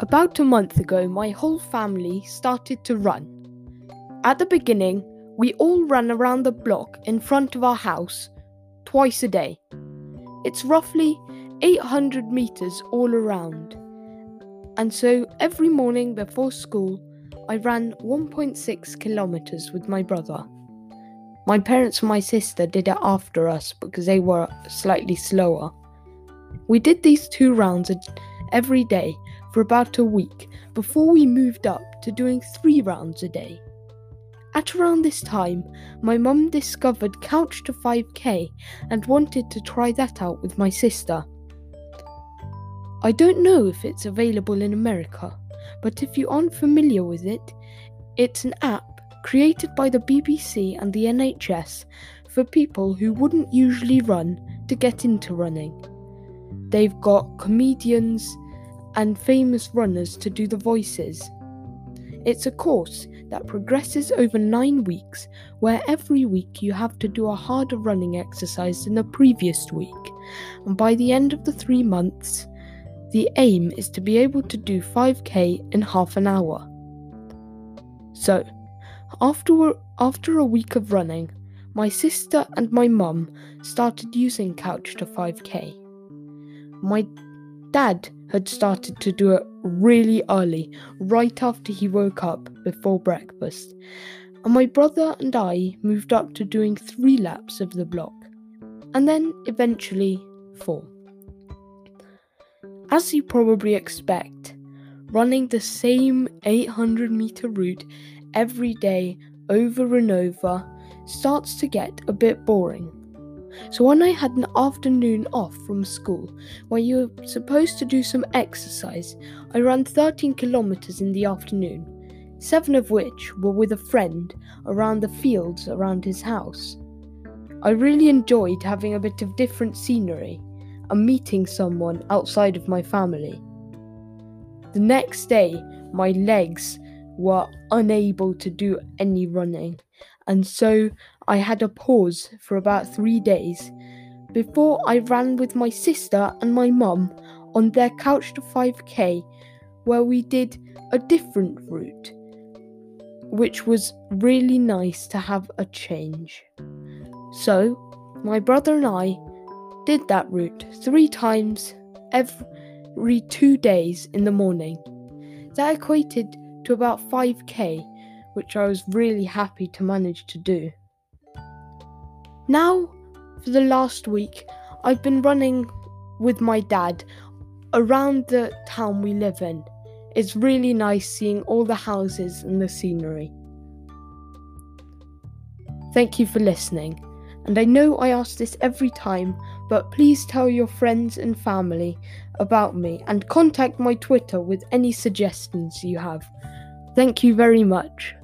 About a month ago, my whole family started to run. At the beginning, we all ran around the block in front of our house twice a day. It's roughly 800 meters all around. And so every morning before school, I ran 1.6 kilometers with my brother. My parents and my sister did it after us because they were slightly slower. We did these two rounds every day for about a week before we moved up to doing three rounds a day. At around this time, my mum discovered Couch to 5k and wanted to try that out with my sister. I don't know if it's available in America, but if you aren't familiar with it, it's an app created by the BBC and the NHS for people who wouldn't usually run to get into running. They've got comedians and famous runners to do the voices. It's a course that progresses over nine weeks, where every week you have to do a harder running exercise than the previous week. And by the end of the three months, the aim is to be able to do 5k in half an hour. So, after, after a week of running, my sister and my mum started using Couch to 5k. My dad had started to do it really early, right after he woke up before breakfast, and my brother and I moved up to doing three laps of the block, and then eventually four. As you probably expect, running the same 800 meter route every day over and over starts to get a bit boring. So, when I had an afternoon off from school where you're supposed to do some exercise, I ran 13 kilometres in the afternoon, seven of which were with a friend around the fields around his house. I really enjoyed having a bit of different scenery and meeting someone outside of my family. The next day, my legs were unable to do any running, and so I had a pause for about three days before I ran with my sister and my mum on their couch to 5k, where we did a different route, which was really nice to have a change. So, my brother and I did that route three times every two days in the morning. That equated to about 5k, which I was really happy to manage to do. Now, for the last week, I've been running with my dad around the town we live in. It's really nice seeing all the houses and the scenery. Thank you for listening. And I know I ask this every time, but please tell your friends and family about me and contact my Twitter with any suggestions you have. Thank you very much.